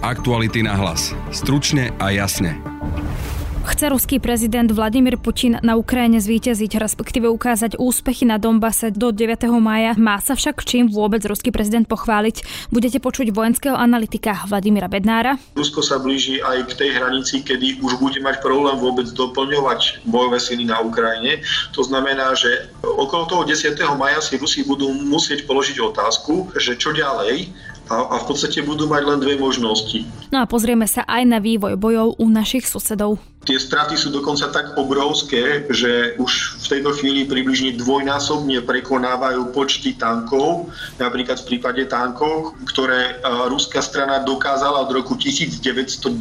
Aktuality na hlas. Stručne a jasne. Chce ruský prezident Vladimír Putin na Ukrajine zvíťaziť, respektíve ukázať úspechy na Donbase do 9. maja. Má sa však čím vôbec ruský prezident pochváliť. Budete počuť vojenského analytika Vladimíra Bednára. Rusko sa blíži aj k tej hranici, kedy už bude mať problém vôbec doplňovať bojové sily na Ukrajine. To znamená, že okolo toho 10. maja si Rusi budú musieť položiť otázku, že čo ďalej, a, a v podstate budú mať len dve možnosti. No a pozrieme sa aj na vývoj bojov u našich susedov. Tie straty sú dokonca tak obrovské, že už v tejto chvíli približne dvojnásobne prekonávajú počty tankov, napríklad v prípade tankov, ktoré e, ruská strana dokázala od roku 1990,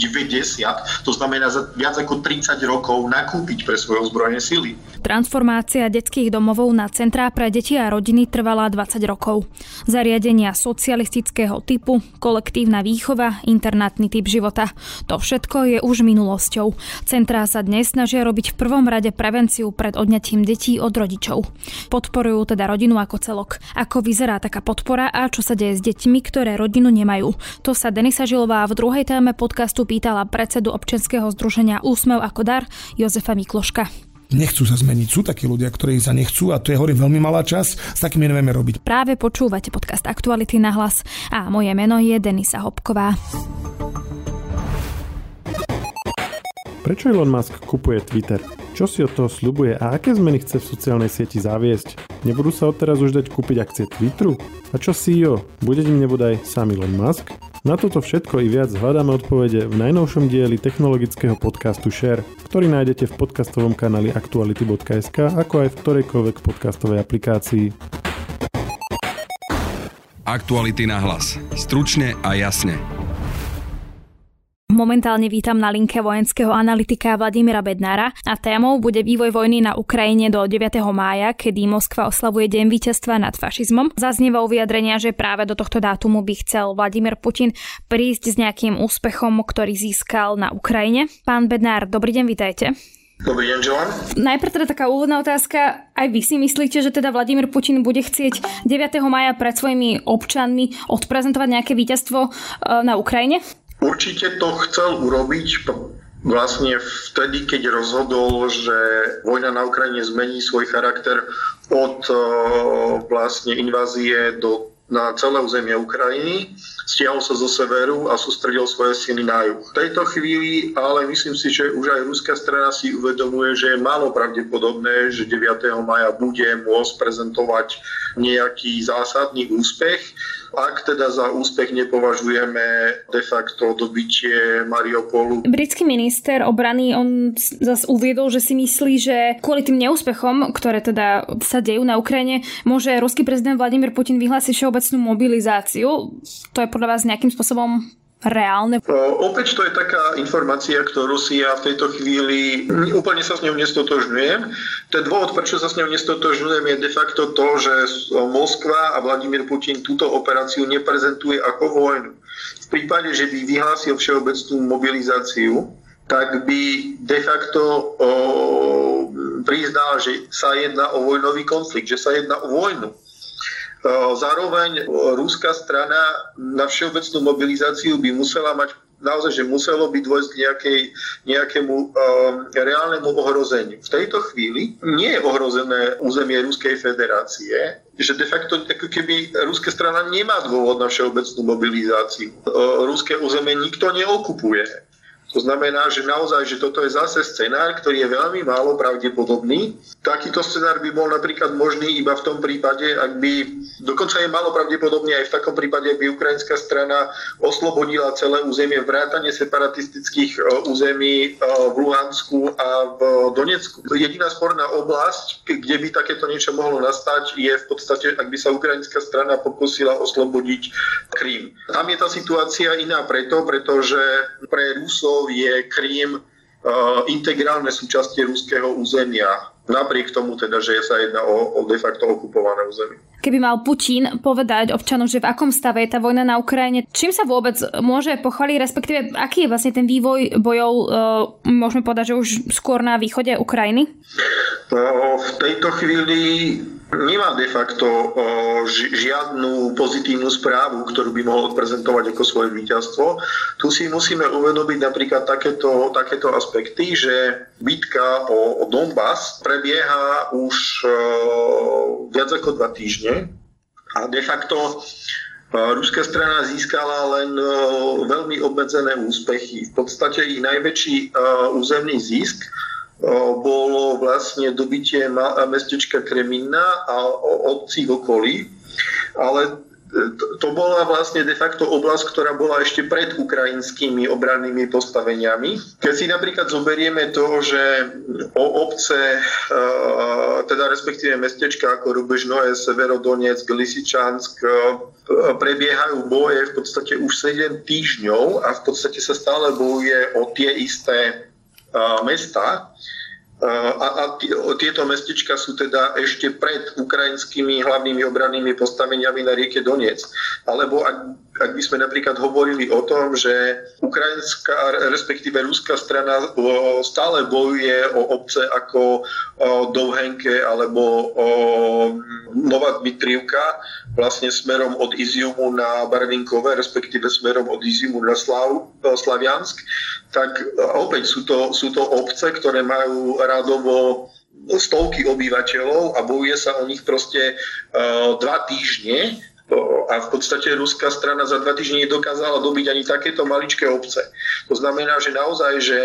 to znamená za viac ako 30 rokov, nakúpiť pre svoje ozbrojené sily. Transformácia detských domovov na centrá pre deti a rodiny trvala 20 rokov. Zariadenia socialistického typu, kolektívna výchova, internátny typ života. To všetko je už minulosťou. Centrá sa dnes snažia robiť v prvom rade prevenciu pred odňatím detí od rodičov. Podporujú teda rodinu ako celok. Ako vyzerá taká podpora a čo sa deje s deťmi, ktoré rodinu nemajú. To sa Denisa Žilová v druhej téme podcastu pýtala predsedu občianskeho združenia Úsmev ako dar Jozefa Mikloška nechcú sa zmeniť. Sú takí ľudia, ktorí sa nechcú a to je hovorím veľmi malá časť. S takými nevieme robiť. Práve počúvate podcast Aktuality na hlas a moje meno je Denisa Hopková. Prečo Elon Musk kupuje Twitter? Čo si od toho slubuje a aké zmeny chce v sociálnej sieti zaviesť? Nebudú sa odteraz už dať kúpiť akcie Twitteru? A čo CEO? Bude im nebodaj sám Elon Musk? Na toto všetko i viac hľadáme odpovede v najnovšom dieli technologického podcastu Share, ktorý nájdete v podcastovom kanáli aktuality.sk ako aj v ktorejkoľvek podcastovej aplikácii. Aktuality na hlas. Stručne a jasne. Momentálne vítam na linke vojenského analytika Vladimíra Bednára a témou bude vývoj vojny na Ukrajine do 9. mája, kedy Moskva oslavuje Deň víťazstva nad fašizmom. Zaznieva vyjadrenia, že práve do tohto dátumu by chcel Vladimír Putin prísť s nejakým úspechom, ktorý získal na Ukrajine. Pán Bednár, dobrý deň, vítajte. Dobrý deň, Joan. Najprv teda taká úvodná otázka. Aj vy si myslíte, že teda Vladimír Putin bude chcieť 9. maja pred svojimi občanmi odprezentovať nejaké víťazstvo e, na Ukrajine? Určite to chcel urobiť vlastne vtedy, keď rozhodol, že vojna na Ukrajine zmení svoj charakter od e, vlastne invázie do, na celé územie Ukrajiny, stiahol sa zo severu a sústredil svoje sily na juh. V tejto chvíli ale myslím si, že už aj ruská strana si uvedomuje, že je málo pravdepodobné, že 9. maja bude môcť prezentovať nejaký zásadný úspech ak teda za úspech nepovažujeme de facto dobitie Mariupolu. Britský minister obrany, on zase uviedol, že si myslí, že kvôli tým neúspechom, ktoré teda sa dejú na Ukrajine, môže ruský prezident Vladimír Putin vyhlásiť všeobecnú mobilizáciu. To je podľa vás nejakým spôsobom reálne? Opäť to je taká informácia, ktorú si ja v tejto chvíli úplne sa s ňou nestotožňujem. Ten dôvod, prečo sa s ňou nestotožňujem, je de facto to, že Moskva a Vladimír Putin túto operáciu neprezentuje ako vojnu. V prípade, že by vyhlásil všeobecnú mobilizáciu, tak by de facto o, priznal, že sa jedná o vojnový konflikt, že sa jedná o vojnu. Zároveň rúská strana na všeobecnú mobilizáciu by musela mať naozaj, že muselo by dôjsť k nejakej, nejakému um, reálnemu ohrozeniu. V tejto chvíli nie je ohrozené územie Ruskej federácie, že de facto ako keby ruská strana nemá dôvod na všeobecnú mobilizáciu. Uh, ruské územie nikto neokupuje. To znamená, že naozaj, že toto je zase scenár, ktorý je veľmi málo pravdepodobný. Takýto scenár by bol napríklad možný iba v tom prípade, ak by, dokonca je málo pravdepodobný aj v takom prípade, ak by ukrajinská strana oslobodila celé územie vrátane separatistických e, území e, v Luhansku a v Donecku. Jediná sporná oblasť, kde by takéto niečo mohlo nastať, je v podstate, ak by sa ukrajinská strana pokusila oslobodiť Krím. Tam je tá situácia iná preto, pretože pre Rusov je Krím e, integrálne súčastie ruského územia, napriek tomu teda, že sa jedná o, o de facto okupované územie. Keby mal Putin povedať občanom, že v akom stave je tá vojna na Ukrajine, čím sa vôbec môže pochváliť, respektíve aký je vlastne ten vývoj bojov, e, môžeme povedať, že už skôr na východe Ukrajiny? No, v tejto chvíli nemá de facto žiadnu pozitívnu správu, ktorú by mohol prezentovať ako svoje víťazstvo. Tu si musíme uvedomiť napríklad takéto, takéto aspekty, že bitka o, o Donbass prebieha už viac ako dva týždne a de facto Ruská strana získala len veľmi obmedzené úspechy. V podstate ich najväčší územný zisk bolo vlastne dobitie mestečka Kremina a obcí v okolí, ale to bola vlastne de facto oblasť, ktorá bola ešte pred ukrajinskými obrannými postaveniami. Keď si napríklad zoberieme to, že o obce, teda respektíve mestečka ako Rubežnoje, Severodonec, Lisičansk prebiehajú boje v podstate už 7 týždňov a v podstate sa stále bojuje o tie isté mesta. A, a tieto mestečka sú teda ešte pred ukrajinskými hlavnými obrannými postaveniami na rieke Donec. Alebo ak, ak by sme napríklad hovorili o tom, že ukrajinská, respektíve ruská strana stále bojuje o obce ako Dovhenke alebo Nová Dmitrivka, vlastne smerom od Iziumu na Barvinkové, respektíve smerom od Iziumu na Slav, Slaviansk, tak opäť sú to, sú to obce, ktoré majú radovo stovky obyvateľov a bojuje sa o nich proste uh, dva týždne a v podstate ruská strana za dva týždne nedokázala dobiť ani takéto maličké obce. To znamená, že naozaj, že,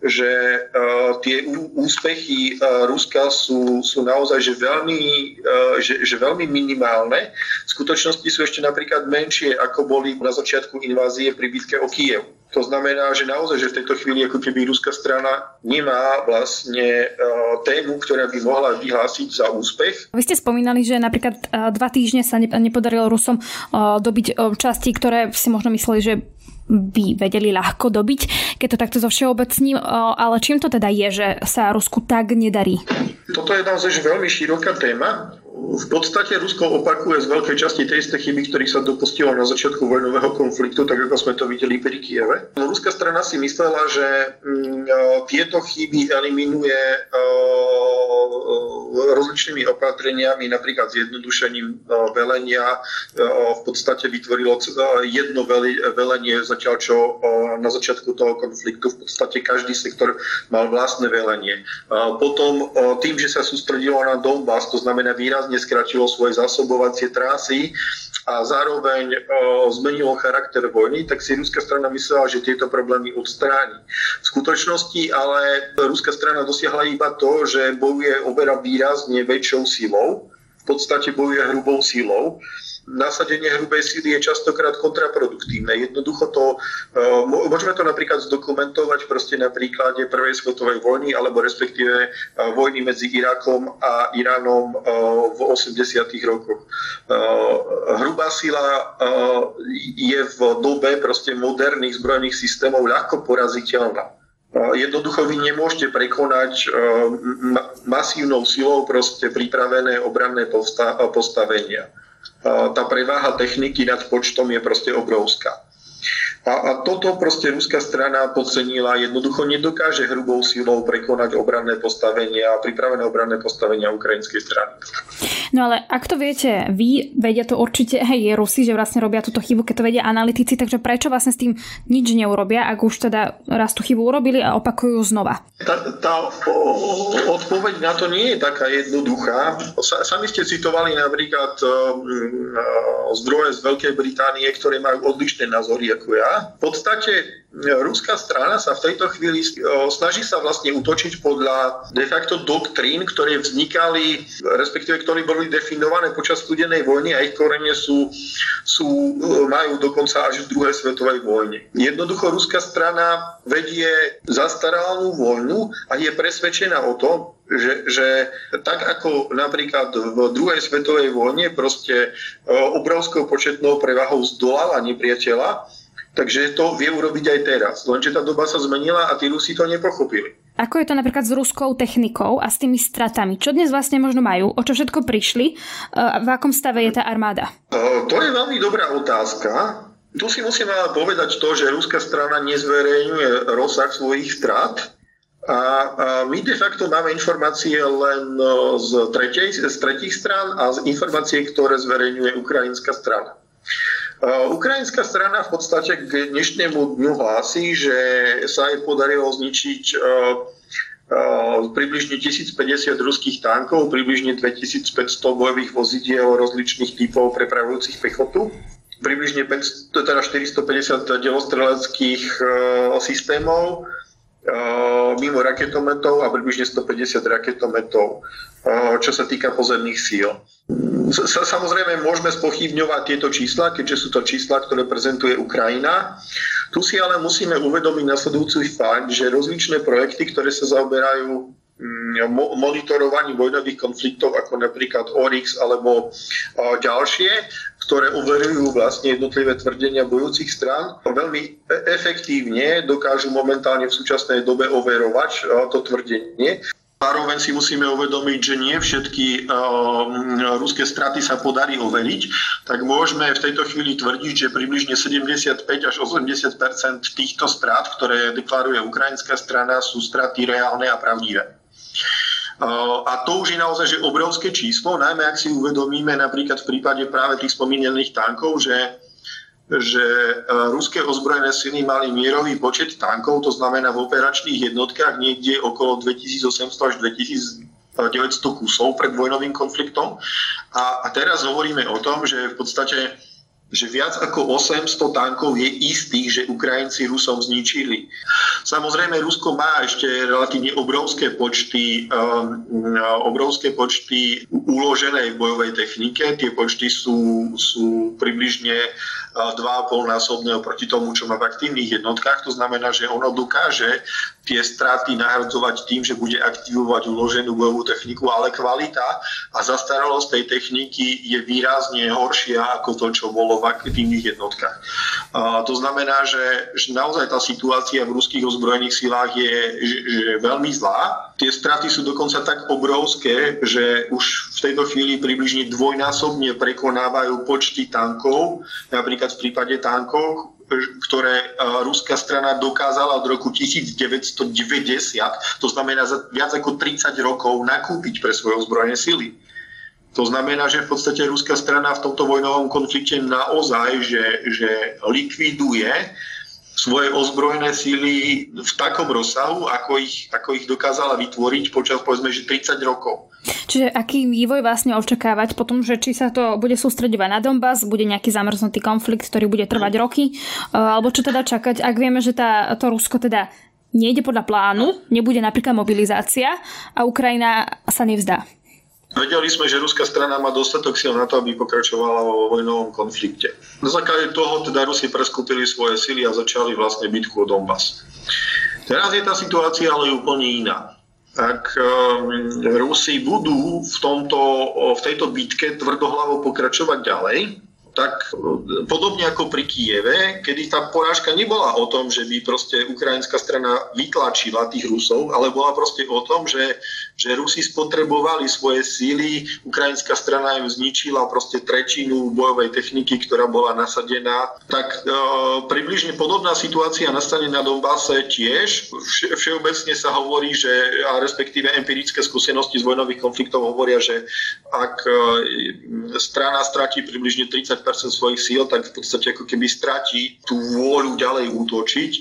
že uh, tie úspechy uh, Ruska sú, sú naozaj že veľmi, uh, že, že veľmi minimálne. V skutočnosti sú ešte napríklad menšie, ako boli na začiatku invázie pri bitke o Kiev. To znamená, že naozaj, že v tejto chvíli ako keby ruská strana nemá vlastne uh, tému, ktorá by mohla vyhlásiť za úspech. Vy ste spomínali, že napríklad uh, dva týždne sa ne, nepodarilo Rusom uh, dobiť časti, ktoré si možno mysleli, že by vedeli ľahko dobiť, keď to takto zo všeobecním, ale čím to teda je, že sa Rusku tak nedarí? Toto je naozaj veľmi široká téma v podstate Rusko opakuje z veľkej časti tie isté chyby, ktorých sa dopustilo na začiatku vojnového konfliktu, tak ako sme to videli pri Kieve. No, ruská strana si myslela, že mm, tieto chyby eliminuje rozličnými opatreniami, napríklad zjednodušením velenia. V podstate vytvorilo jedno velenie, zatiaľ čo na začiatku toho konfliktu v podstate každý sektor mal vlastné velenie. Potom tým, že sa sústredilo na Donbass, to znamená výraz výrazne skratilo svoje zásobovacie trasy a zároveň o, zmenilo charakter vojny, tak si ruská strana myslela, že tieto problémy odstráni. V skutočnosti ale ruská strana dosiahla iba to, že bojuje oveľa výrazne väčšou silou, v podstate bojuje hrubou silou nasadenie hrubej síly je častokrát kontraproduktívne. Jednoducho to, e, môžeme to napríklad zdokumentovať proste na príklade Prvej svetovej vojny alebo respektíve e, vojny medzi Irakom a Iránom e, v 80. rokoch. Hrubá sila je v dobe proste moderných zbrojných systémov ľahko poraziteľná. Jednoducho vy nemôžete prekonať masívnou silou proste pripravené obranné postavenia tá preváha techniky nad počtom je proste obrovská. A, a toto proste ruská strana podcenila, jednoducho nedokáže hrubou silou prekonať obranné postavenia, pripravené obranné postavenia ukrajinskej strany. No ale ak to viete vy, vedia to určite aj Rusi, že vlastne robia túto chybu, keď to vedia analytici, takže prečo vlastne s tým nič neurobia, ak už teda raz tú chybu urobili a opakujú znova? Tá, tá odpoveď na to nie je taká jednoduchá. Sa, sami ste citovali napríklad uh, zdroje z Veľkej Británie, ktoré majú odlišné názory ako ja v podstate e, ruská strana sa v tejto chvíli e, snaží sa vlastne utočiť podľa de facto doktrín, ktoré vznikali, respektíve ktoré boli definované počas studenej vojny a ich korene sú, sú, e, majú dokonca až v druhej svetovej vojne. Jednoducho ruská strana vedie zastaralú vojnu a je presvedčená o tom, že, že tak ako napríklad v druhej svetovej vojne proste obrovskou početnou prevahou zdolala nepriateľa, Takže to vie urobiť aj teraz. Lenže tá doba sa zmenila a tí Rusi to nepochopili. Ako je to napríklad s ruskou technikou a s tými stratami? Čo dnes vlastne možno majú? O čo všetko prišli? V akom stave je tá armáda? To je veľmi dobrá otázka. Tu si musím ale povedať to, že ruská strana nezverejňuje rozsah svojich strat, A, a my de facto máme informácie len z, tretej, z tretích strán a z informácie, ktoré zverejňuje ukrajinská strana. Ukrajinská strana v podstate k dnešnému dňu hlási, že sa jej podarilo zničiť približne 1050 ruských tankov, približne 2500 bojových vozidiel rozličných typov prepravujúcich pechotu, približne 500, teda 450 delostreleckých systémov, mimo raketometov a približne 150 raketometov, čo sa týka pozemných síl. Samozrejme môžeme spochybňovať tieto čísla, keďže sú to čísla, ktoré prezentuje Ukrajina. Tu si ale musíme uvedomiť nasledujúci fakt, že rozličné projekty, ktoré sa zaoberajú mm, monitorovaní vojnových konfliktov, ako napríklad Oryx alebo ďalšie, ktoré overujú vlastne jednotlivé tvrdenia bojúcich strán, veľmi e- efektívne dokážu momentálne v súčasnej dobe overovať e, to tvrdenie. Zároveň si musíme uvedomiť, že nie všetky uh, ruské straty sa podarí overiť, tak môžeme v tejto chvíli tvrdiť, že približne 75 až 80% týchto strát, ktoré deklaruje ukrajinská strana, sú straty reálne a pravdivé. A to už je naozaj že obrovské číslo, najmä ak si uvedomíme napríklad v prípade práve tých spomínaných tankov, že že ruské ozbrojené sily mali mierový počet tankov, to znamená v operačných jednotkách niekde okolo 2800 až 2900 kusov pred vojnovým konfliktom. A, a teraz hovoríme o tom, že v podstate že viac ako 800 tankov je istých, že Ukrajinci Rusom zničili. Samozrejme, Rusko má ešte relatívne obrovské počty, um, obrovské počty uloženej v bojovej technike. Tie počty sú, sú približne 2,5 násobné oproti tomu, čo má v aktívnych jednotkách. To znamená, že ono dokáže tie straty nahradzovať tým, že bude aktivovať uloženú bojovú techniku, ale kvalita a zastaralosť tej techniky je výrazne horšia ako to, čo bolo v aktívnych jednotkách. A to znamená, že, že naozaj tá situácia v ruských ozbrojených silách je že, že veľmi zlá. Tie straty sú dokonca tak obrovské, že už v tejto chvíli približne dvojnásobne prekonávajú počty tankov, napríklad v prípade tankov, ktoré e, ruská strana dokázala od roku 1990, to znamená za viac ako 30 rokov, nakúpiť pre svoje ozbrojené sily. To znamená, že v podstate ruská strana v tomto vojnovom konflikte naozaj, že, že likviduje svoje ozbrojené síly v takom rozsahu, ako ich, ako ich dokázala vytvoriť počas povedzme, že 30 rokov. Čiže aký vývoj vlastne očakávať potom, že či sa to bude sústredovať na Donbass, bude nejaký zamrznutý konflikt, ktorý bude trvať roky, e, alebo čo teda čakať, ak vieme, že tá, to Rusko teda nejde podľa plánu, nebude napríklad mobilizácia a Ukrajina sa nevzdá. Vedeli sme, že ruská strana má dostatok síl na to, aby pokračovala vo vojnovom konflikte. Na základe toho teda Rusi preskúpili svoje sily a začali vlastne bitku o Donbass. Teraz je tá situácia ale úplne iná. Ak um, Rusi budú v, tomto, v tejto bitke tvrdohlavo pokračovať ďalej, tak e, podobne ako pri Kieve, kedy tá porážka nebola o tom, že by proste ukrajinská strana vytlačila tých Rusov, ale bola proste o tom, že, že Rusi spotrebovali svoje síly, ukrajinská strana im zničila proste trečinu bojovej techniky, ktorá bola nasadená. Tak e, približne podobná situácia nastane na Donbase tiež. Vše, všeobecne sa hovorí, že, a respektíve empirické skúsenosti z vojnových konfliktov hovoria, že ak e, strana stratí približne 30% svojich síl, tak v podstate ako keby stratí tú vôľu ďalej útočiť.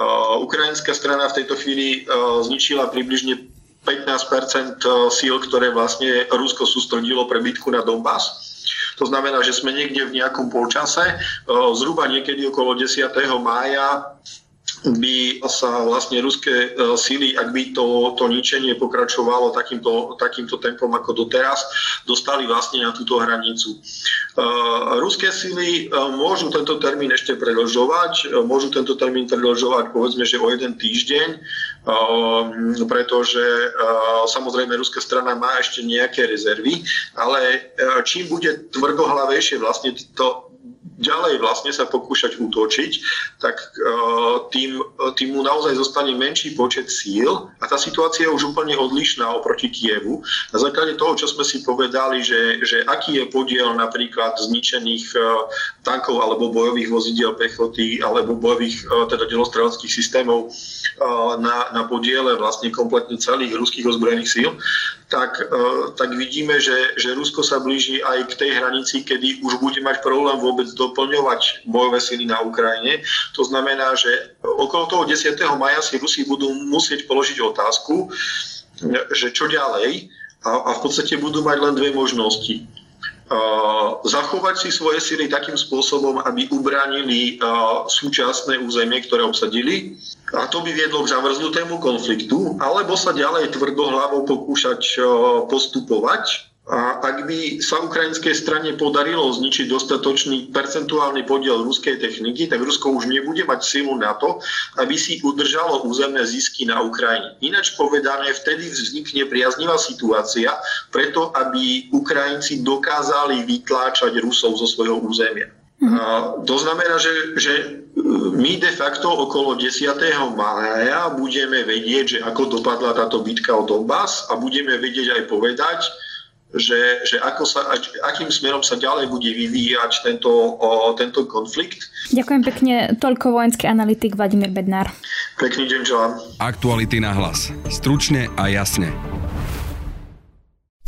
Uh, ukrajinská strana v tejto chvíli uh, zničila približne 15% síl, ktoré vlastne Rusko sústredilo pre bitku na Donbass. To znamená, že sme niekde v nejakom polčase, uh, zhruba niekedy okolo 10. mája by sa vlastne ruské e, síly, ak by to, to ničenie pokračovalo takýmto, takýmto tempom ako doteraz, dostali vlastne na túto hranicu. Uh, ruské síly uh, môžu tento termín ešte predlžovať, môžu tento termín predlžovať povedzme, že o jeden týždeň, pretože samozrejme ruská strana má ešte nejaké rezervy, ale čím bude tvrdohlavejšie vlastne to ďalej vlastne sa pokúšať útočiť, tak tým, tým mu naozaj zostane menší počet síl a tá situácia je už úplne odlišná oproti Kievu. Na základe toho, čo sme si povedali, že, že aký je podiel napríklad zničených tankov alebo bojových vozidiel pechoty alebo bojových teda delostreleckých systémov na, na podiele vlastne kompletne celých ruských ozbrojených síl, tak, tak vidíme, že, že Rusko sa blíži aj k tej hranici, kedy už bude mať problém vôbec doplňovať bojové sily na Ukrajine. To znamená, že okolo toho 10. maja si Rusi budú musieť položiť otázku, že čo ďalej a, a v podstate budú mať len dve možnosti zachovať si svoje sily takým spôsobom, aby ubránili súčasné územie, ktoré obsadili. A to by viedlo k zamrznutému konfliktu, alebo sa ďalej tvrdohlavo pokúšať postupovať a ak by sa ukrajinskej strane podarilo zničiť dostatočný percentuálny podiel ruskej techniky, tak Rusko už nebude mať silu na to, aby si udržalo územné zisky na Ukrajine. Ináč povedané, vtedy vznikne priaznivá situácia, preto aby Ukrajinci dokázali vytláčať Rusov zo svojho územia. Mhm. A to znamená, že, že my de facto okolo 10. mája budeme vedieť, že ako dopadla táto bitka o Donbass a budeme vedieť aj povedať, že, že ako sa, akým smerom sa ďalej bude vyvíjať tento, o, tento konflikt. Ďakujem pekne. Toľko vojenský analytik Vladimír Bednár. Pekný deň želám. Aktuality na hlas. Stručne a jasne.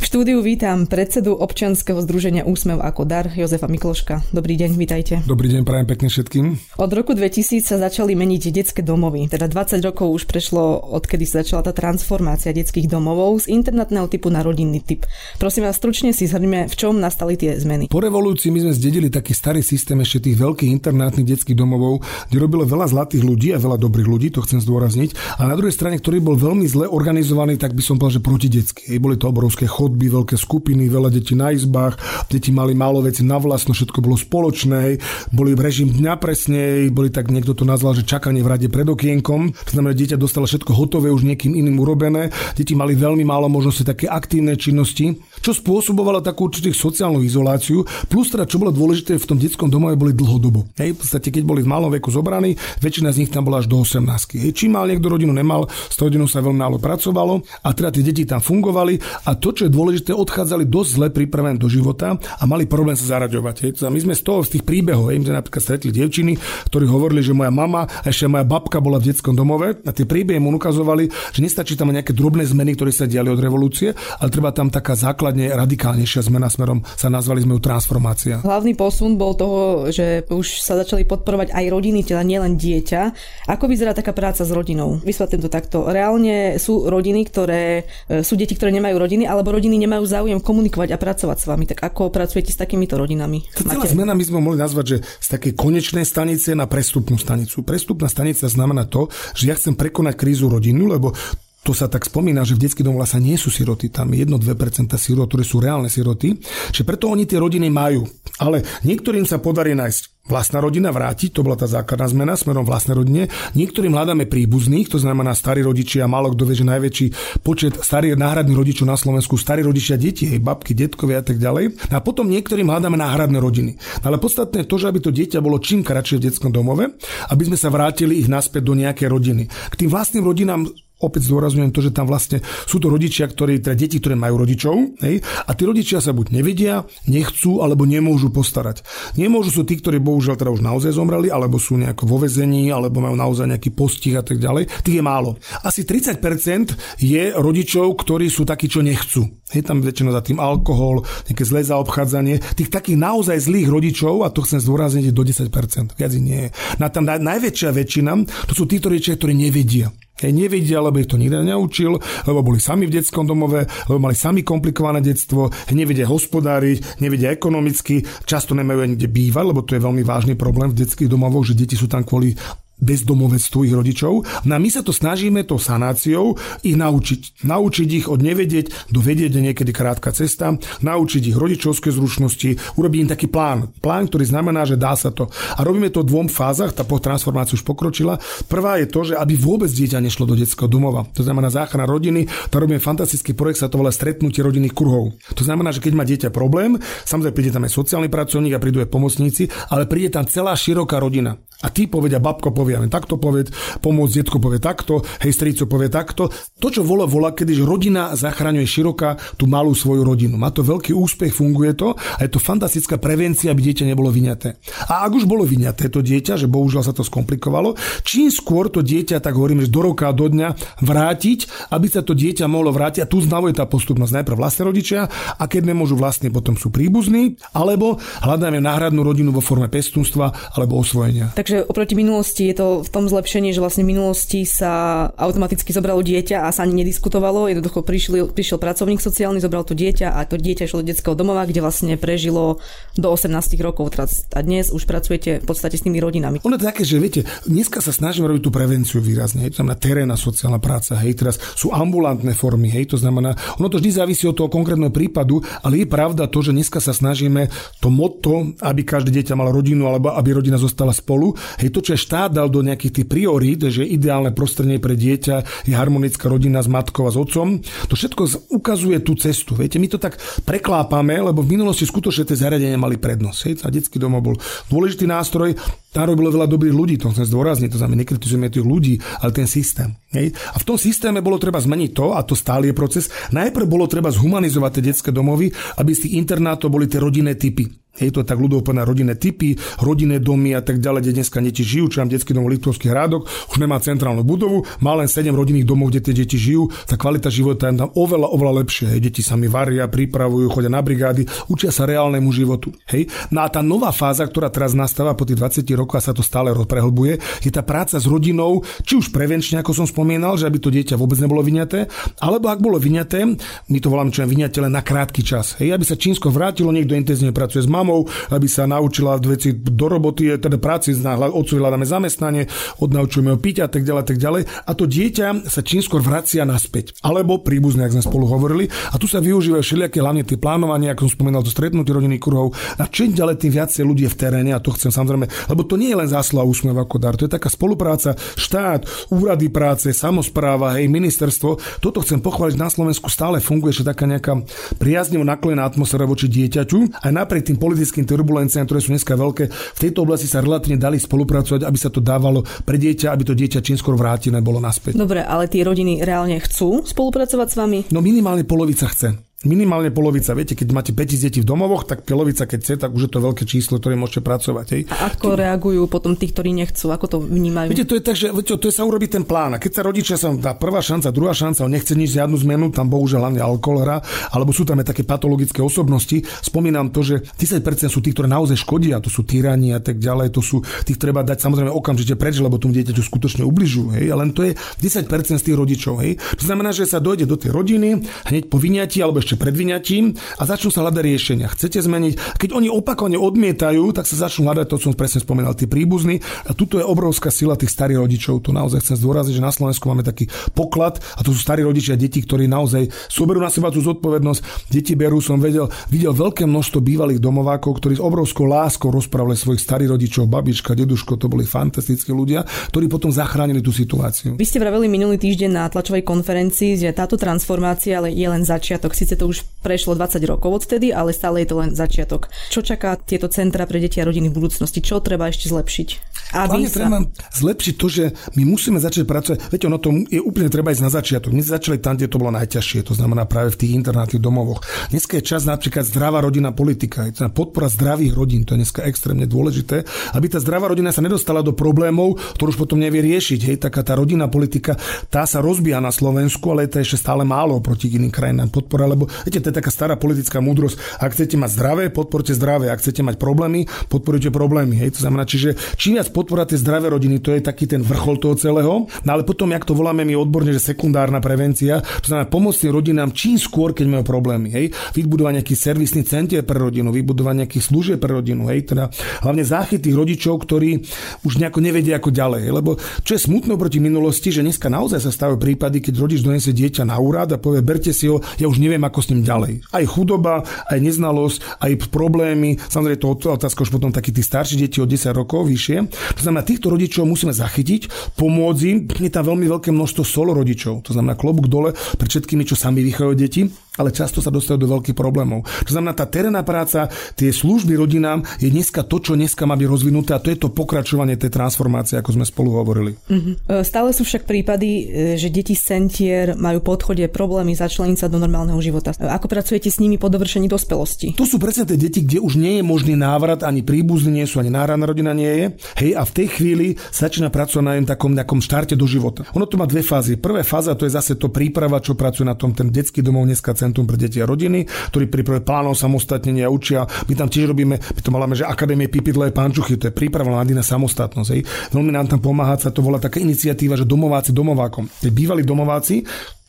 V štúdiu vítam predsedu občianskeho združenia Úsmev ako dar Jozefa Mikloška. Dobrý deň, vítajte. Dobrý deň, prajem pekne všetkým. Od roku 2000 sa začali meniť detské domovy. Teda 20 rokov už prešlo, odkedy sa začala tá transformácia detských domovov z internetného typu na rodinný typ. Prosím vás, stručne si zhrňme, v čom nastali tie zmeny. Po revolúcii my sme zdedili taký starý systém ešte tých veľkých internátnych detských domovov, kde robilo veľa zlatých ľudí a veľa dobrých ľudí, to chcem zdôrazniť. A na druhej strane, ktorý bol veľmi zle organizovaný, tak by som povedal, že proti detský. Boli to obrovské chod chodby, veľké skupiny, veľa detí na izbách, deti mali málo veci na vlastno, všetko bolo spoločné, boli režim dňa presne, boli tak, niekto to nazval, že čakanie v rade pred okienkom, to znamená, dieťa dostalo všetko hotové, už niekým iným urobené, deti mali veľmi málo možnosti také aktívnej činnosti, čo spôsobovalo takú určitých sociálnu izoláciu, plus teda, čo bolo dôležité v tom detskom domove, boli dlhodobo. Hej, v podstate, keď boli v malom veku zobraní, väčšina z nich tam bola až do 18. Hej, čím mal niekto rodinu, nemal, s tou rodinou sa veľmi málo pracovalo a teda tie deti tam fungovali a to, čo je dôležité, odchádzali dosť zle pripravené do života a mali problém sa zaraďovať. Hej. My sme z toho, z tých príbehov, hej, napríklad stretli dievčiny, ktorí hovorili, že moja mama a ešte moja babka bola v detskom domove a tie príbehy mu ukazovali, že nestačí tam nejaké drobné zmeny, ktoré sa diali od revolúcie, ale treba tam taká základne radikálnejšia zmena smerom, sa nazvali sme ju transformácia. Hlavný posun bol toho, že už sa začali podporovať aj rodiny, teda nielen dieťa. Ako vyzerá taká práca s rodinou? Vysvetlím to takto. Reálne sú rodiny, ktoré e, sú deti, ktoré nemajú rodiny, alebo rodiny nemajú záujem komunikovať a pracovať s vami. Tak ako pracujete s takýmito rodinami? Tá celá zmena my sme mohli nazvať, že z takej konečnej stanice na prestupnú stanicu. Prestupná stanica znamená to, že ja chcem prekonať krízu rodinu, lebo to sa tak spomína, že v detských domoch vlastne nie sú siroty, tam 1-2% sirot, ktoré sú reálne siroty, že preto oni tie rodiny majú. Ale niektorým sa podarí nájsť vlastná rodina vrátiť, to bola tá základná zmena smerom vlastnej rodine. Niektorým hľadáme príbuzných, to znamená starí rodičia, málo kto vie, že najväčší počet starých náhradných rodičov na Slovensku, starí rodičia deti, hej, babky, detkovia a tak ďalej. A potom niektorým hľadáme náhradné rodiny. Ale podstatné je to, že aby to dieťa bolo čím kratšie v detskom domove, aby sme sa vrátili ich naspäť do nejakej rodiny. K tým vlastným rodinám opäť zdôrazňujem to, že tam vlastne sú to rodičia, ktorí, teda deti, ktoré majú rodičov, hej, a tí rodičia sa buď nevedia, nechcú, alebo nemôžu postarať. Nemôžu sú tí, ktorí bohužiaľ teda už naozaj zomreli, alebo sú nejako vo vezení, alebo majú naozaj nejaký postih a tak ďalej. Tých je málo. Asi 30% je rodičov, ktorí sú takí, čo nechcú. Je tam väčšinou za tým alkohol, nejaké zlé zaobchádzanie. Tých takých naozaj zlých rodičov, a to chcem zdôrazniť, do 10%. Viac nie. Na tam najväčšia väčšina, to sú tí rodičia, ktorí nevedia. Nevedia, lebo ich to nikto neučil, lebo boli sami v detskom domove, lebo mali sami komplikované detstvo, nevedia hospodáriť, nevedia ekonomicky, často nemajú ani kde bývať, lebo to je veľmi vážny problém v detských domovoch, že deti sú tam kvôli bezdomovectvu ich rodičov. No a my sa to snažíme tou sanáciou ich naučiť. Naučiť ich od nevedieť do vedieť niekedy krátka cesta, naučiť ich rodičovské zručnosti, urobiť im taký plán. Plán, ktorý znamená, že dá sa to. A robíme to v dvom fázach, tá transformácia už pokročila. Prvá je to, že aby vôbec dieťa nešlo do detského domova. To znamená záchrana rodiny, to robíme fantastický projekt, sa to volá stretnutie rodinných kruhov. To znamená, že keď má dieťa problém, samozrejme príde tam aj sociálny pracovník a prídu aj pomocníci, ale príde tam celá široká rodina. A ty povedia, babko povie, takto povie, pomôcť detko povie takto, hej, strico povie takto. To, čo volá, volá, keď rodina zachraňuje široká tú malú svoju rodinu. Má to veľký úspech, funguje to a je to fantastická prevencia, aby dieťa nebolo vyňaté. A ak už bolo vyňaté to dieťa, že bohužiaľ sa to skomplikovalo, čím skôr to dieťa, tak hovorím, že do roka, do dňa vrátiť, aby sa to dieťa mohlo vrátiť. A tu znovu je tá postupnosť. Najprv vlastné rodičia a keď nemôžu vlastne, potom sú príbuzní, alebo hľadáme náhradnú rodinu vo forme pestúnstva alebo osvojenia. Takže Takže oproti minulosti je to v tom zlepšení, že vlastne v minulosti sa automaticky zobralo dieťa a sa ani nediskutovalo. Jednoducho prišiel, prišiel pracovník sociálny, zobral to dieťa a to dieťa išlo do detského domova, kde vlastne prežilo do 18 rokov. A dnes už pracujete v podstate s tými rodinami. Ono je také, že viete, dneska sa snažíme robiť tú prevenciu výrazne. Je to znamená terénna sociálna práca, hej, teraz sú ambulantné formy, hej, to znamená, ono to vždy závisí od toho konkrétneho prípadu, ale je pravda to, že dneska sa snažíme to motto, aby každé dieťa malo rodinu alebo aby rodina zostala spolu, Hej, to, čo štát dal do nejakých tých priorít, že ideálne prostredie pre dieťa je harmonická rodina s matkou a s otcom, to všetko ukazuje tú cestu. Viete, my to tak preklápame, lebo v minulosti skutočne tie zariadenia mali prednosť. Hej, a detský domov bol dôležitý nástroj, tam robilo veľa dobrých ľudí, to chcem zdôrazniť, to znamená, nekritizujeme tých ľudí, ale ten systém. Hej? A v tom systéme bolo treba zmeniť to, a to stále je proces, najprv bolo treba zhumanizovať tie detské domovy, aby z tých internátov boli tie rodinné typy. Hej, to tak ľudovo povedané rodinné typy, rodinné domy a tak ďalej, kde dneska deti žijú, čo mám detský domov Liptovských hrádok, už nemá centrálnu budovu, má len 7 rodinných domov, kde tie deti žijú, tá kvalita života je tam oveľa, oveľa lepšie. Hej, deti sa mi varia, pripravujú, chodia na brigády, učia sa reálnemu životu. Hej. No a tá nová fáza, ktorá teraz nastáva po tých 20 rokoch a sa to stále prehlbuje, je tá práca s rodinou, či už prevenčne, ako som spomínal, že aby to dieťa vôbec nebolo vyňaté, alebo ak bolo vyňaté, my to voláme čo vyňaté len na krátky čas. Hej, aby sa Čínsko vrátilo, niekto intenzívne pracuje s mamou, aby sa naučila veci do roboty, teda práci, otcu hľadáme zamestnanie, odnaučujeme ho piť a tak ďalej, tak ďalej. A to dieťa sa čím skôr vracia naspäť. Alebo príbuzne, ak sme spolu hovorili. A tu sa využívajú všelijaké hlavne tie plánovania, ako som spomínal, to stretnutie rodinných kruhov. A čím ďalej, tým viacej ľudí v teréne a to chcem samozrejme, lebo to nie je len zásla úsmev ako dar, to je taká spolupráca, štát, úrady práce, samozpráva, hej, ministerstvo. Toto chcem pochváliť, na Slovensku stále funguje, že taká nejaká priaznivo naklonená atmosféra voči dieťaťu, aj napriek tým politickým turbulenciám, ktoré sú dneska veľké, v tejto oblasti sa relatívne dali spolupracovať, aby sa to dávalo pre dieťa, aby to dieťa čím skôr vrátené bolo naspäť. Dobre, ale tie rodiny reálne chcú spolupracovať s vami? No minimálne polovica chce. Minimálne polovica, viete, keď máte 5 detí v domovoch, tak polovica, keď chce, tak už je to veľké číslo, ktoré môžete pracovať. Hej. A ako keď... reagujú potom tí, ktorí nechcú? Ako to vnímajú? Viete, to je tak, že viete, to je sa urobí ten plán. A keď sa rodičia sa dá prvá šanca, druhá šanca, on nechce nič žiadnu zmenu, tam bohužiaľ hlavne alkohol hrá, alebo sú tam aj také patologické osobnosti. Spomínam to, že 10% sú tí, ktoré naozaj škodia, to sú tyrani a tak ďalej, to sú tých treba dať samozrejme okamžite preč, lebo tomu dieťaťu skutočne ubližujú. Hej. len to je 10% z tých rodičov. Hej. To znamená, že sa dojde do tej rodiny hneď po vyňatí alebo ešte pred vyňatím a začnú sa hľadať riešenia. Chcete zmeniť? Keď oni opakovane odmietajú, tak sa začnú hľadať to, čo som presne spomínal, tí príbuzní. A tuto je obrovská sila tých starých rodičov. Tu naozaj chcem zdôraziť, že na Slovensku máme taký poklad a to sú starí rodičia deti, ktorí naozaj soberú na seba tú zodpovednosť. Deti berú, som vedel, videl veľké množstvo bývalých domovákov, ktorí s obrovskou láskou rozprávali svojich starých rodičov, babička, deduško, to boli fantastickí ľudia, ktorí potom zachránili tú situáciu. Vy ste vraveli minulý týždeň na tlačovej konferencii, že táto transformácia je len začiatok. Sice to už prešlo 20 rokov odtedy, ale stále je to len začiatok. Čo čaká tieto centra pre deti a rodiny v budúcnosti? Čo treba ešte zlepšiť? Aby sa... treba zlepšiť to, že my musíme začať pracovať. Viete, ono to je úplne treba ísť na začiatok. My začali tam, kde to bolo najťažšie, to znamená práve v tých internátnych domovoch. Dneska je čas napríklad zdravá rodina politika, je to podpora zdravých rodín, to je dneska extrémne dôležité, aby tá zdravá rodina sa nedostala do problémov, ktorú už potom nevie riešiť. Hej, taká tá rodinná politika, tá sa rozbíja na Slovensku, ale je to ešte stále málo proti iným krajinám podpora, lebo viete, to je taká stará politická múdrosť. Ak chcete mať zdravé, podporte zdravé. Ak chcete mať problémy, podporujte problémy. Hej. To znamená, čiže čím viac podporovať tie zdravé rodiny, to je taký ten vrchol toho celého. No ale potom, jak to voláme my odborne, že sekundárna prevencia, to znamená pomôcť rodinám čím skôr, keď majú problémy. Hej? Vybudovať nejaký servisný centier pre rodinu, vybudovať nejaký služieb pre rodinu. Hej? Teda hlavne záchyt tých rodičov, ktorí už nejako nevedia ako ďalej. Lebo čo je smutno proti minulosti, že dneska naozaj sa stávajú prípady, keď rodič donesie dieťa na úrad a povie, berte si ho, ja už neviem, ako s ním ďalej. Aj chudoba, aj neznalosť, aj problémy. Samozrejme, to otázka už potom takí tí starší deti od 10 rokov vyššie. To znamená, týchto rodičov musíme zachytiť, pomôcť im. Je tam veľmi veľké množstvo solo rodičov. To znamená klobúk dole pred všetkými, čo sami vychovajú deti ale často sa dostajú do veľkých problémov. To znamená, tá terénna práca, tie služby rodinám je dneska to, čo dneska má byť rozvinuté a to je to pokračovanie tej transformácie, ako sme spolu hovorili. Uh-huh. Stále sú však prípady, e, že deti z centier majú po odchode problémy začleniť sa do normálneho života. E, ako pracujete s nimi po dovršení dospelosti? To sú presne tie deti, kde už nie je možný návrat, ani príbuzný nie sú, ani náhradná rodina nie je. Hej, a v tej chvíli začína pracovať na takom nejakom štarte do života. Ono to má dve fázy. Prvá fáza to je zase to príprava, čo pracuje na tom ten detský domov dneska Centrum pre deti a rodiny, ktorý pripravuje plánov samostatnenia učia. My tam tiež robíme, my to máme, že Akadémie Pipidle pančuchy, to je príprava mladí na samostatnosť. Hej. Veľmi nám tam pomáha, sa to volá taká iniciatíva, že domováci domovákom. Tí bývalí domováci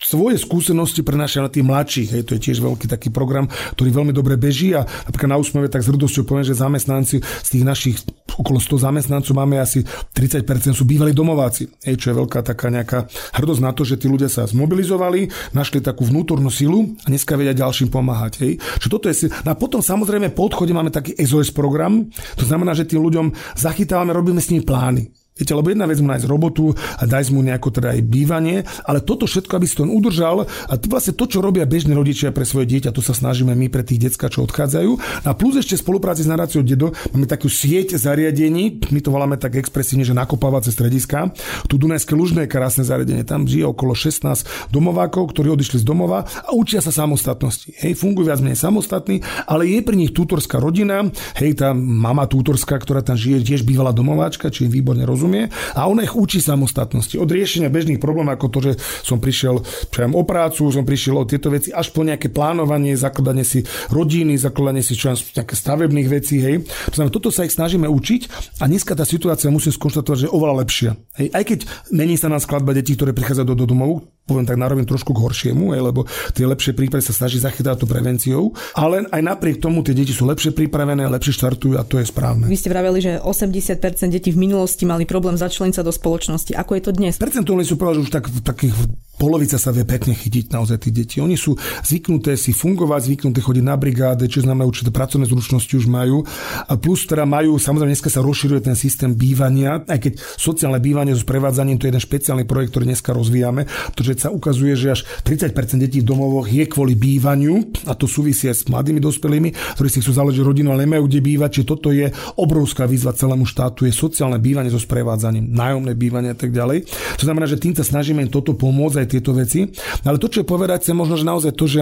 svoje skúsenosti prenášajú na tých mladších. Hej, to je tiež veľký taký program, ktorý veľmi dobre beží a napríklad na úsmeve tak s hrdosťou poviem, že zamestnanci z tých našich okolo 100 zamestnancov máme asi 30% sú bývalí domováci. Hej, čo je veľká taká nejaká hrdosť na to, že tí ľudia sa zmobilizovali, našli takú vnútornú silu a dneska vedia ďalším pomáhať. Hej. Čo toto je, no a potom samozrejme po odchode máme taký SOS program, to znamená, že tým ľuďom zachytávame, robíme s nimi plány. Viete, lebo jedna vec mu nájsť robotu a dať mu nejako teda aj bývanie, ale toto všetko, aby si to udržal a to vlastne to, čo robia bežní rodičia pre svoje dieťa, to sa snažíme my pre tých decka, čo odchádzajú. A plus ešte spolupráci s naráciou Dedo máme takú sieť zariadení, my to voláme tak expresívne, že nakopávacie strediska. Tu Dunajské lužné krásne zariadenie, tam žije okolo 16 domovákov, ktorí odišli z domova a učia sa samostatnosti. Hej, fungujú viac menej samostatní, ale je pri nich tutorská rodina, hej, tá mama tutorská, ktorá tam žije, tiež bývala domováčka, či výborne rozumie rozumie a ona ich učí samostatnosti. Od riešenia bežných problémov, ako to, že som prišiel čo o prácu, som prišiel o tieto veci, až po nejaké plánovanie, zakladanie si rodiny, zakladanie si čo nejaké stavebných vecí. Hej. Toto sa ich snažíme učiť a dneska tá situácia musím skonštatovať, že je oveľa lepšia. Hej. Aj keď mení sa nám skladba detí, ktoré prichádzajú do, do domov, poviem tak narovím trošku k horšiemu, aj, lebo tie lepšie prípravy sa snaží zachytať to prevenciou, ale aj napriek tomu tie deti sú lepšie pripravené, lepšie štartujú a to je správne. Vy ste vraveli, že 80% detí v minulosti mali problém začleniť sa do spoločnosti. Ako je to dnes? Percentuálne sú povedať, že už tak v takých polovica sa vie pekne chytiť naozaj tých detí. Oni sú zvyknuté si fungovať, zvyknuté chodiť na brigáde, čo znamená určité pracovné zručnosti už majú. A plus teda majú, samozrejme dneska sa rozširuje ten systém bývania, aj keď sociálne bývanie so sprevádzaním, to je jeden špeciálny projekt, ktorý dneska rozvíjame, pretože sa ukazuje, že až 30% detí v domovoch je kvôli bývaniu a to súvisí aj s mladými dospelými, ktorí si chcú založiť rodinu, ale nemajú kde bývať. Čiže toto je obrovská výzva celému štátu, je sociálne bývanie so sprevádzaním, nájomné bývanie a tak ďalej. To znamená, že týmto snažíme im toto pomôcť aj tieto veci. Ale to, čo je povedať, je možno, že naozaj to, že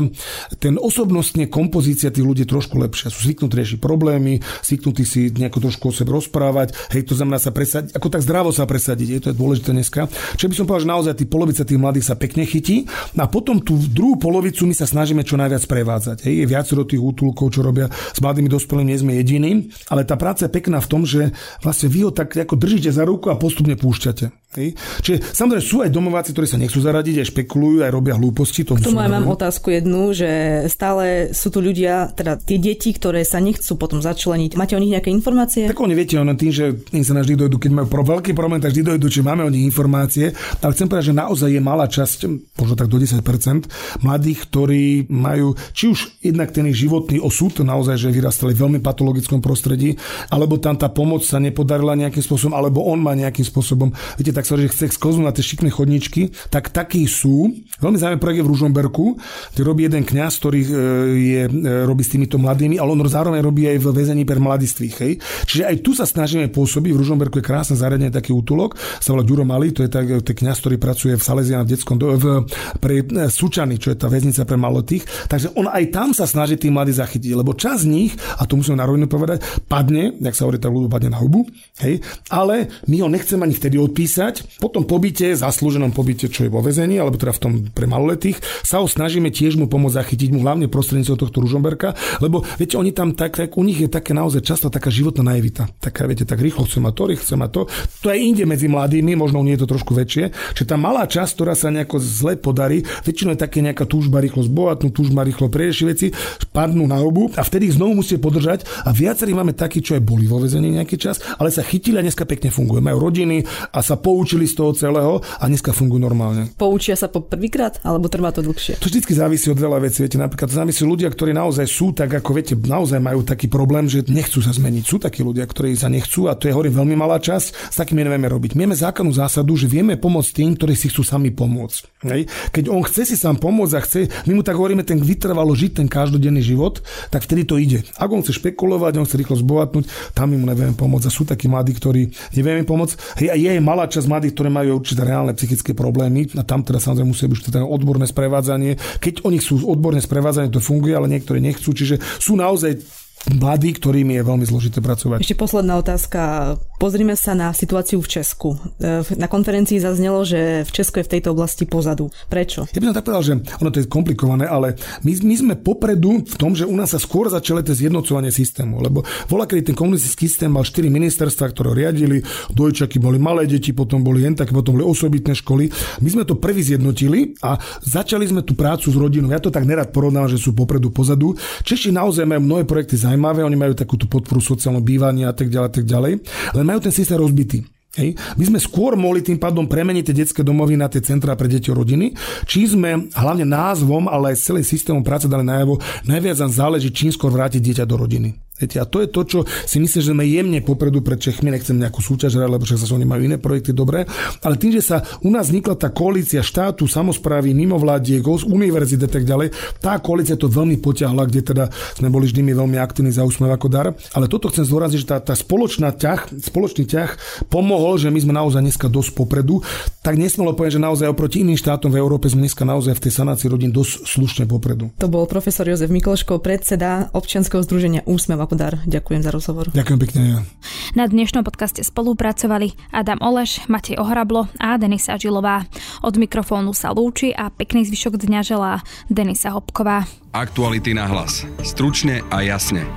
ten osobnostne kompozícia tých ľudí trošku lepšia. Sú zvyknutí riešiť problémy, zvyknutí si nejako trošku o sebe rozprávať. Hej, to znamená sa presadiť, ako tak zdravo sa presadiť. Je to je dôležité dneska. Čiže by som povedal, že naozaj tí polovica tých mladých sa pekne chytí. A potom tú druhú polovicu my sa snažíme čo najviac prevádzať. Hej, je viacero tých útulkov, čo robia s mladými dospelými, nie sme jediní. Ale tá práca je pekná v tom, že vlastne vy ho tak ako držíte za ruku a postupne púšťate. Hej. Čiže samozrejme sú aj domováci, ktorí sa nechcú zaradiť, aj špekulujú, aj robia hlúposti. To K tomu aj mám otázku jednu, že stále sú tu ľudia, teda tie deti, ktoré sa nechcú potom začleniť. Máte o nich nejaké informácie? Tak oni viete, ono tým, že im sa vždy dojdu, keď majú pro veľký problém, tak vždy dojdu, či máme o nich informácie. Ale chcem povedať, že naozaj je malá časť, možno tak do 10%, mladých, ktorí majú či už jednak ten ich životný osud, naozaj, že vyrastali v veľmi patologickom prostredí, alebo tam tá pomoc sa nepodarila nejakým spôsobom, alebo on má nejakým spôsobom, viete, tak sa že chce sklznúť na tie šikné chodničky, tak takí sú. Veľmi zaujímavé projekt v Ružomberku, kde robí jeden kňaz, ktorý e, je, e, robí s týmito mladými, ale on zároveň robí aj v väzení pre mladistvých. Hej. Čiže aj tu sa snažíme pôsobiť. V Ružomberku je krásne zariadenie, taký útulok, sa volá Ďuro Malý, to je tak, ten kňaz, ktorý pracuje v Salesiana v detskom do, v, pre e, Sučany, čo je tá väznica pre malotých. Takže on aj tam sa snaží tí mladí zachytiť, lebo čas z nich, a to musíme na rovinu povedať, padne, jak sa hovorí, tak padne na hubu, hej, ale my ho nechceme ani vtedy odpísať, podržať. Potom pobyte, zaslúženom pobyte, čo je vo vezení, alebo teda v tom pre maloletých, sa ho snažíme tiež mu pomôcť zachytiť mu hlavne prostredníctvom tohto Ružomberka, lebo viete, oni tam tak, tak, u nich je také naozaj často taká životná naivita. Taká, viete, tak rýchlo chcem mať to, chcem mať to. To aj inde medzi mladými, možno nie je to trošku väčšie. Čiže tá malá časť, ktorá sa nejako zle podarí, väčšinou je také nejaká túžba rýchlo zbohatnúť, túžba rýchlo preriešiť veci, padnú na obu a vtedy ich znovu musíte podržať. A viacerí máme takí, čo aj boli vo vezení nejaký čas, ale sa chytili a dneska pekne fungujú. Majú rodiny a sa poučili z toho celého a dneska fungujú normálne. Poučia sa po prvýkrát alebo trvá to dlhšie? To vždy závisí od veľa vecí. Viete, napríklad to závisí ľudia, ktorí naozaj sú tak, ako viete, naozaj majú taký problém, že nechcú sa zmeniť. Sú takí ľudia, ktorí sa nechcú a to je hovorím veľmi malá časť. S takými nevieme robiť. Máme zákonnú zásadu, že vieme pomôcť tým, ktorí si chcú sami pomôcť. Hej. Keď on chce si sám pomôcť a chce, my mu tak hovoríme, ten vytrvalo žiť ten každodenný život, tak vtedy to ide. Ak on chce špekulovať, on chce rýchlo zbohatnúť, tam my mu nevieme pomôcť. A sú takí mladí, ktorí nevieme pomôcť. Hej, a je malá časť mladých, ktorí majú určité reálne psychické problémy a tam teda samozrejme musí byť teda odborné sprevádzanie. Keď oni sú odborne sprevádzaní, to funguje, ale niektorí nechcú. Čiže sú naozaj mladí, ktorým je veľmi zložité pracovať. Ešte posledná otázka. Pozrime sa na situáciu v Česku. E, na konferencii zaznelo, že v Česku je v tejto oblasti pozadu. Prečo? Ja by som tak povedal, že ono to je komplikované, ale my, my sme popredu v tom, že u nás sa skôr začalo to zjednocovanie systému, lebo bola, kedy ten komunistický systém mal 4 ministerstva, ktoré riadili, dojčaky boli malé deti, potom boli jen také, potom boli osobitné školy. My sme to prvý zjednotili a začali sme tú prácu s rodinou. Ja to tak nerad porovnávam, že sú popredu, pozadu. Češi naozaj majú mnohé projekty zaujímavé, oni majú takú tú podporu sociálneho bývania a tak ďalej, tak ďalej. Len majú ten systém rozbitý. Hej. My sme skôr mohli tým pádom premeniť tie detské domovy na tie centrá pre deti a rodiny, či sme hlavne názvom, ale aj celým systémom práce dali najavo, najviac nám záleží, čím skôr vrátiť dieťa do rodiny. Viete, a to je to, čo si myslím, že sme jemne popredu pred Čechmi, nechcem nejakú súťaž, lebo však sa oni majú iné projekty dobré, ale tým, že sa u nás vznikla tá koalícia štátu, samozprávy, mimovládiek, univerzity a tak ďalej, tá koalícia to veľmi potiahla, kde teda sme boli vždy veľmi aktívni za úsmev ako dar. Ale toto chcem zdôrazniť, že tá, tá spoločná ťah, spoločný ťah pomohol, že my sme naozaj dneska dosť popredu. Tak nesmelo povedať, že naozaj oproti iným štátom v Európe sme dneska naozaj v tej sanácii rodín dosť slušne popredu. To bol profesor Jozef Mikloško, predseda občianskeho združenia Úsmev dar. Ďakujem za rozhovor. Ďakujem pekne. Ja. Na dnešnom podcaste spolupracovali Adam Oleš, Matej Ohrablo a Denisa Žilová. Od mikrofónu sa lúči a pekný zvyšok dňa želá Denisa Hopková. Aktuality na hlas. Stručne a jasne.